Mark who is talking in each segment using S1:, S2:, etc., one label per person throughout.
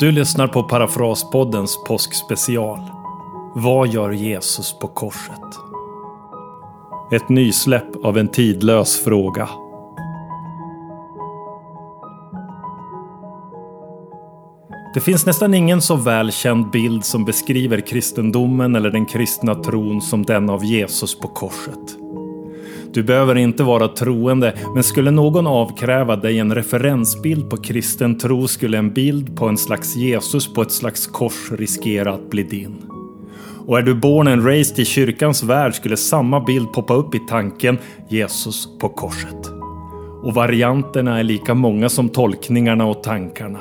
S1: Du lyssnar på Parafraspoddens påskspecial. Vad gör Jesus på korset? Ett nysläpp av en tidlös fråga. Det finns nästan ingen så välkänd bild som beskriver kristendomen eller den kristna tron som den av Jesus på korset. Du behöver inte vara troende, men skulle någon avkräva dig en referensbild på kristen tro skulle en bild på en slags Jesus på ett slags kors riskera att bli din. Och är du born and raised i kyrkans värld skulle samma bild poppa upp i tanken Jesus på korset. Och varianterna är lika många som tolkningarna och tankarna.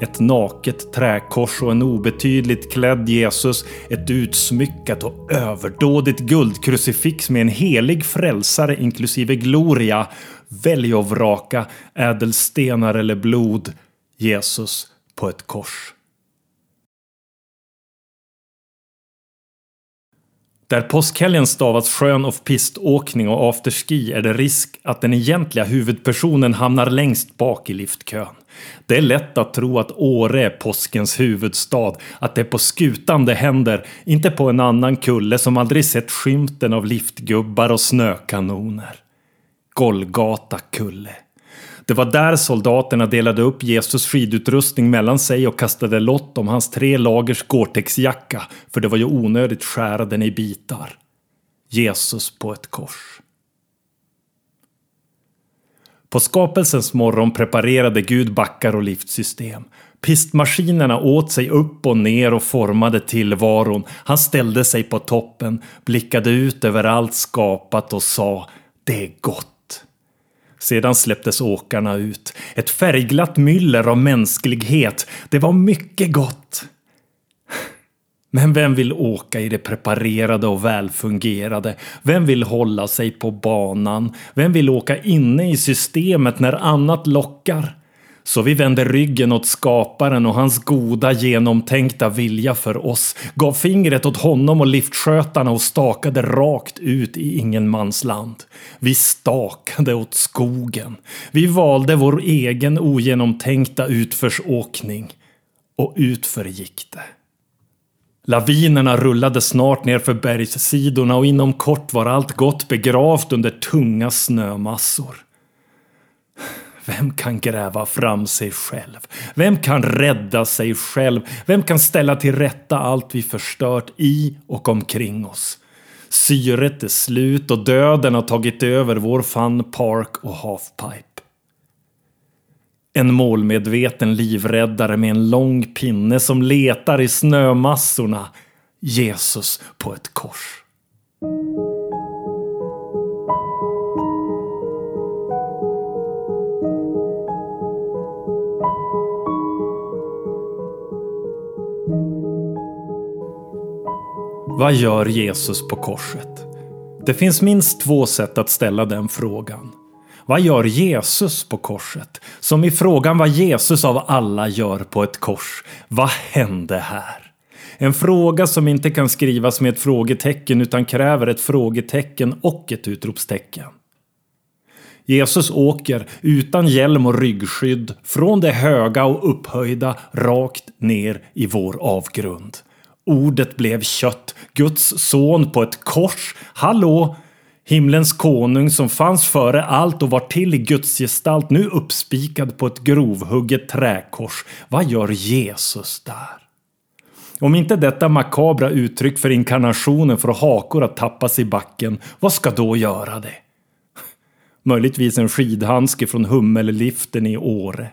S1: Ett naket träkors och en obetydligt klädd Jesus. Ett utsmyckat och överdådigt guldkrucifix med en helig frälsare inklusive gloria. Välj och vraka ädelstenar eller blod. Jesus på ett kors. Där påskhelgen stavas skön of piståkning och afterski är det risk att den egentliga huvudpersonen hamnar längst bak i liftkön. Det är lätt att tro att Åre är påskens huvudstad, att det är på skutan det händer, inte på en annan kulle som aldrig sett skymten av liftgubbar och snökanoner. Golgata kulle. Det var där soldaterna delade upp Jesus skidutrustning mellan sig och kastade lott om hans tre lagers Gore-Tex-jacka, för det var ju onödigt skära den i bitar. Jesus på ett kors. På skapelsens morgon preparerade Gud backar och liftsystem. Pistmaskinerna åt sig upp och ner och formade tillvaron. Han ställde sig på toppen, blickade ut över allt skapat och sa Det är gott. Sedan släpptes åkarna ut. Ett färgglatt myller av mänsklighet. Det var mycket gott. Men vem vill åka i det preparerade och välfungerade? Vem vill hålla sig på banan? Vem vill åka inne i systemet när annat lockar? Så vi vände ryggen åt skaparen och hans goda genomtänkta vilja för oss, gav fingret åt honom och liftskötarna och stakade rakt ut i ingenmansland. Vi stakade åt skogen. Vi valde vår egen ogenomtänkta utförsåkning. Och utför gick det. Lavinerna rullade snart ner för bergssidorna och inom kort var allt gott begravt under tunga snömassor. Vem kan gräva fram sig själv? Vem kan rädda sig själv? Vem kan ställa till rätta allt vi förstört i och omkring oss? Syret är slut och döden har tagit över vår Fun Park och Halfpipe. En målmedveten livräddare med en lång pinne som letar i snömassorna. Jesus på ett kors. Vad gör Jesus på korset? Det finns minst två sätt att ställa den frågan. Vad gör Jesus på korset? Som i frågan vad Jesus av alla gör på ett kors. Vad hände här? En fråga som inte kan skrivas med ett frågetecken utan kräver ett frågetecken och ett utropstecken. Jesus åker utan hjälm och ryggskydd från det höga och upphöjda rakt ner i vår avgrund. Ordet blev kött, Guds son på ett kors. Hallå! Himlens konung som fanns före allt och var till i Guds gestalt nu uppspikad på ett grovhugget träkors. Vad gör Jesus där? Om inte detta makabra uttryck för inkarnationen får hakor att tappas i backen, vad ska då göra det? Möjligtvis en skidhandske från Hummelliften i Åre.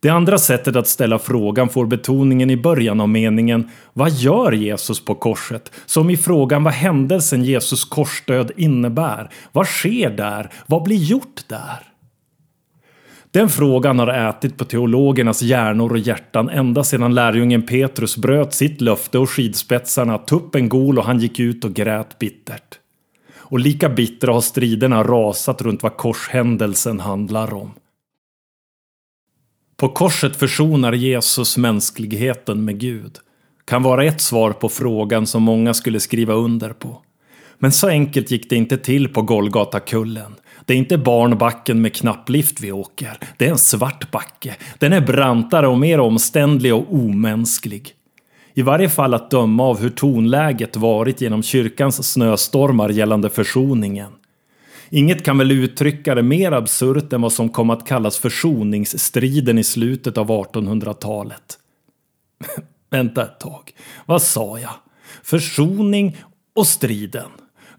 S1: Det andra sättet att ställa frågan får betoningen i början av meningen Vad gör Jesus på korset? Som i frågan vad händelsen Jesus korsdöd innebär. Vad sker där? Vad blir gjort där? Den frågan har ätit på teologernas hjärnor och hjärtan ända sedan lärjungen Petrus bröt sitt löfte och skidspetsarna, tuppen gol och han gick ut och grät bittert. Och lika bittra har striderna rasat runt vad korshändelsen handlar om. På korset försonar Jesus mänskligheten med Gud. Kan vara ett svar på frågan som många skulle skriva under på. Men så enkelt gick det inte till på Golgatakullen. Det är inte barnbacken med knapplift vi åker. Det är en svart backe. Den är brantare och mer omständlig och omänsklig. I varje fall att döma av hur tonläget varit genom kyrkans snöstormar gällande försoningen. Inget kan väl uttrycka det mer absurt än vad som kom att kallas försoningsstriden i slutet av 1800-talet. Vänta ett tag, vad sa jag? Försoning och striden.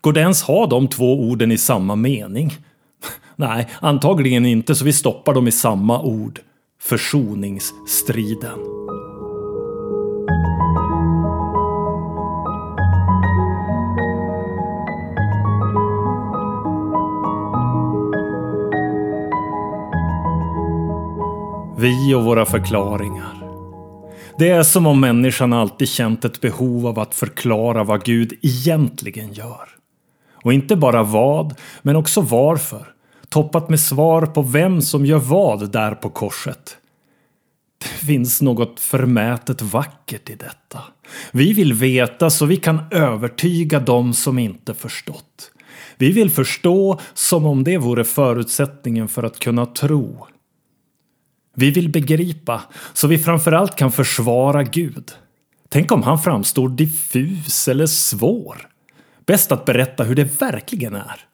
S1: Går det ens ha de två orden i samma mening? Nej, antagligen inte så vi stoppar dem i samma ord. Försoningsstriden. Vi och våra förklaringar. Det är som om människan alltid känt ett behov av att förklara vad Gud egentligen gör. Och inte bara vad, men också varför. Toppat med svar på vem som gör vad där på korset. Det finns något förmätet vackert i detta. Vi vill veta så vi kan övertyga dem som inte förstått. Vi vill förstå som om det vore förutsättningen för att kunna tro. Vi vill begripa så vi framförallt kan försvara Gud. Tänk om han framstår diffus eller svår. Bäst att berätta hur det verkligen är.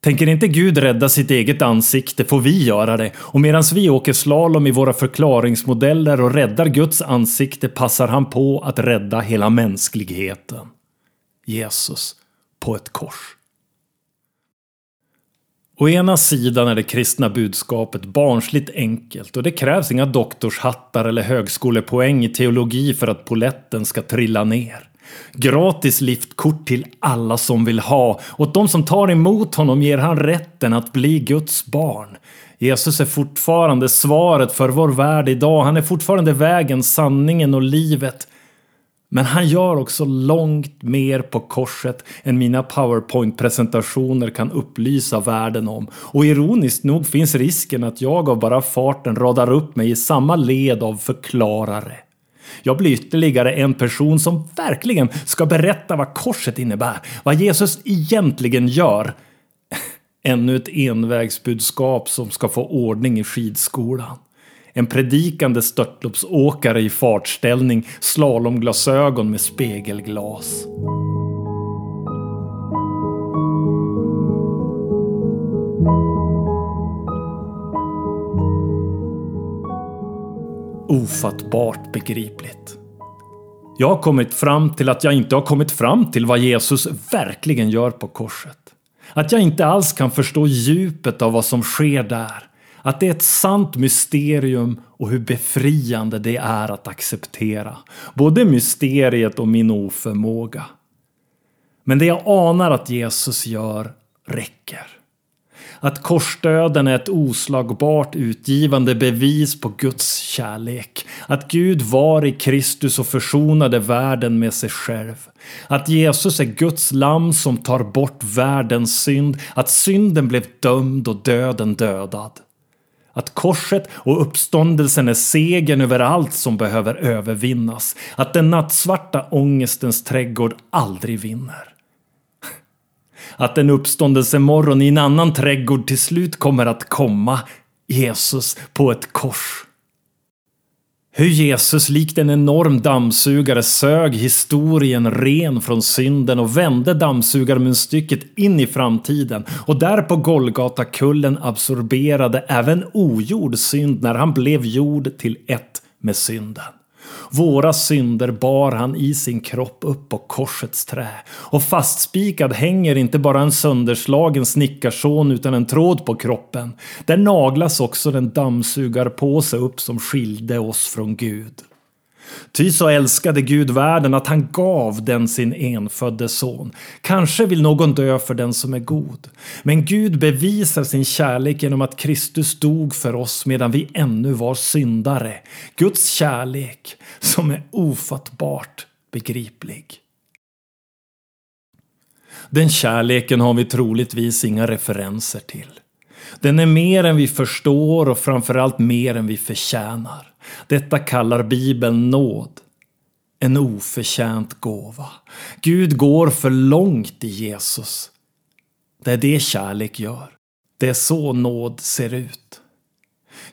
S1: Tänker inte Gud rädda sitt eget ansikte får vi göra det och medan vi åker slalom i våra förklaringsmodeller och räddar Guds ansikte passar han på att rädda hela mänskligheten. Jesus på ett kors. Å ena sidan är det kristna budskapet barnsligt enkelt och det krävs inga doktorshattar eller högskolepoäng i teologi för att poletten ska trilla ner. Gratis liftkort till alla som vill ha. Åt de som tar emot honom ger han rätten att bli Guds barn. Jesus är fortfarande svaret för vår värld idag. Han är fortfarande vägen, sanningen och livet. Men han gör också långt mer på korset än mina powerpoint-presentationer kan upplysa världen om. Och ironiskt nog finns risken att jag av bara farten radar upp mig i samma led av förklarare. Jag blir ytterligare en person som verkligen ska berätta vad korset innebär, vad Jesus egentligen gör. Ännu ett envägsbudskap som ska få ordning i skidskolan. En predikande störtloppsåkare i fartställning, slalomglasögon med spegelglas. Ofattbart begripligt. Jag har kommit fram till att jag inte har kommit fram till vad Jesus verkligen gör på korset. Att jag inte alls kan förstå djupet av vad som sker där. Att det är ett sant mysterium och hur befriande det är att acceptera. Både mysteriet och min oförmåga. Men det jag anar att Jesus gör räcker. Att korsdöden är ett oslagbart utgivande bevis på Guds kärlek. Att Gud var i Kristus och försonade världen med sig själv. Att Jesus är Guds lamm som tar bort världens synd. Att synden blev dömd och döden dödad. Att korset och uppståndelsen är segern över allt som behöver övervinnas. Att den nattsvarta ångestens trädgård aldrig vinner. Att en uppståndelsemorgon i en annan trädgård till slut kommer att komma. Jesus på ett kors. Hur Jesus likt en enorm dammsugare sög historien ren från synden och vände dammsugarmunstycket in i framtiden och där på Golgatakullen absorberade även ogjord synd när han blev jord till ett med synden. Våra synder bar han i sin kropp upp på korsets trä. Och fastspikad hänger inte bara en sönderslagen snickarson utan en tråd på kroppen. Där naglas också den dammsugarpåse upp som skilde oss från Gud. Ty så älskade Gud världen att han gav den sin enfödde son. Kanske vill någon dö för den som är god. Men Gud bevisar sin kärlek genom att Kristus dog för oss medan vi ännu var syndare. Guds kärlek som är ofattbart begriplig. Den kärleken har vi troligtvis inga referenser till. Den är mer än vi förstår och framförallt mer än vi förtjänar. Detta kallar Bibeln nåd. En oförtjänt gåva. Gud går för långt i Jesus. Det är det kärlek gör. Det är så nåd ser ut.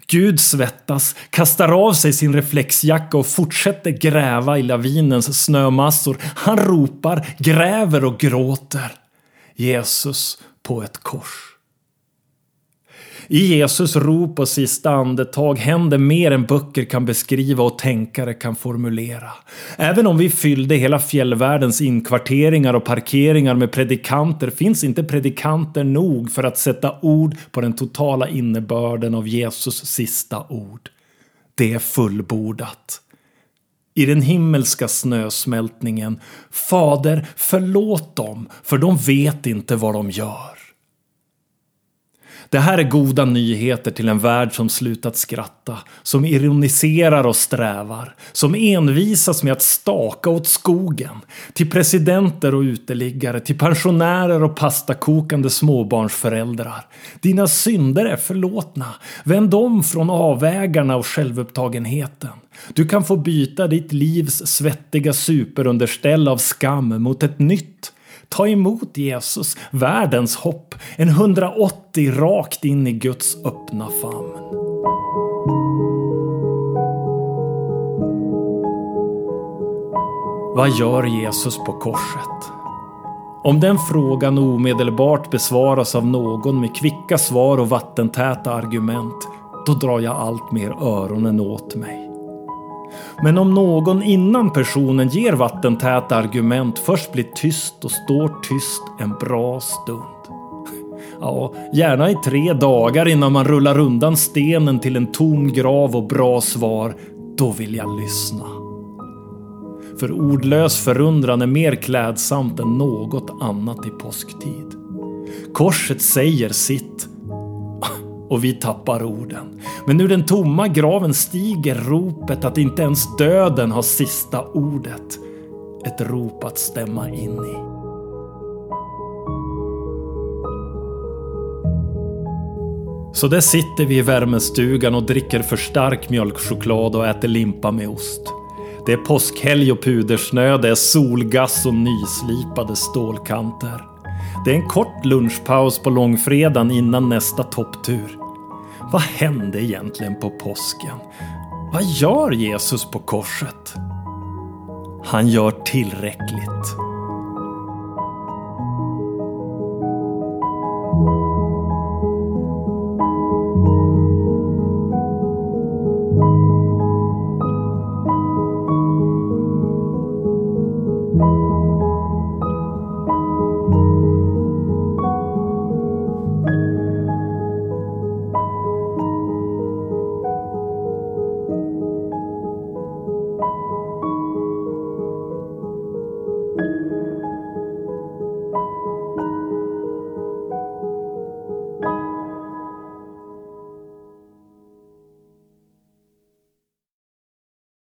S1: Gud svettas, kastar av sig sin reflexjacka och fortsätter gräva i lavinens snömassor. Han ropar, gräver och gråter. Jesus på ett kors. I Jesus rop och sista andetag händer mer än böcker kan beskriva och tänkare kan formulera. Även om vi fyllde hela fjällvärldens inkvarteringar och parkeringar med predikanter finns inte predikanter nog för att sätta ord på den totala innebörden av Jesus sista ord. Det är fullbordat. I den himmelska snösmältningen Fader, förlåt dem, för de vet inte vad de gör. Det här är goda nyheter till en värld som slutat skratta, som ironiserar och strävar, som envisas med att staka åt skogen, till presidenter och uteliggare, till pensionärer och pastakokande småbarnsföräldrar. Dina synder är förlåtna. Vänd om från avvägarna och självupptagenheten. Du kan få byta ditt livs svettiga superunderställ av skam mot ett nytt Ta emot Jesus, världens hopp, en 180 rakt in i Guds öppna famn. Vad gör Jesus på korset? Om den frågan omedelbart besvaras av någon med kvicka svar och vattentäta argument, då drar jag allt mer öronen åt mig. Men om någon innan personen ger vattentäta argument först blir tyst och står tyst en bra stund. Ja, gärna i tre dagar innan man rullar undan stenen till en tom grav och bra svar. Då vill jag lyssna. För ordlös förundran är mer klädsamt än något annat i påsktid. Korset säger sitt och vi tappar orden. Men ur den tomma graven stiger ropet att inte ens döden har sista ordet. Ett rop att stämma in i. Så där sitter vi i värmestugan och dricker för stark mjölkchoklad och äter limpa med ost. Det är påskhelg och pudersnö, det är solgass och nyslipade stålkanter. Det är en kort lunchpaus på långfredagen innan nästa topptur. Vad hände egentligen på påsken? Vad gör Jesus på korset? Han gör tillräckligt.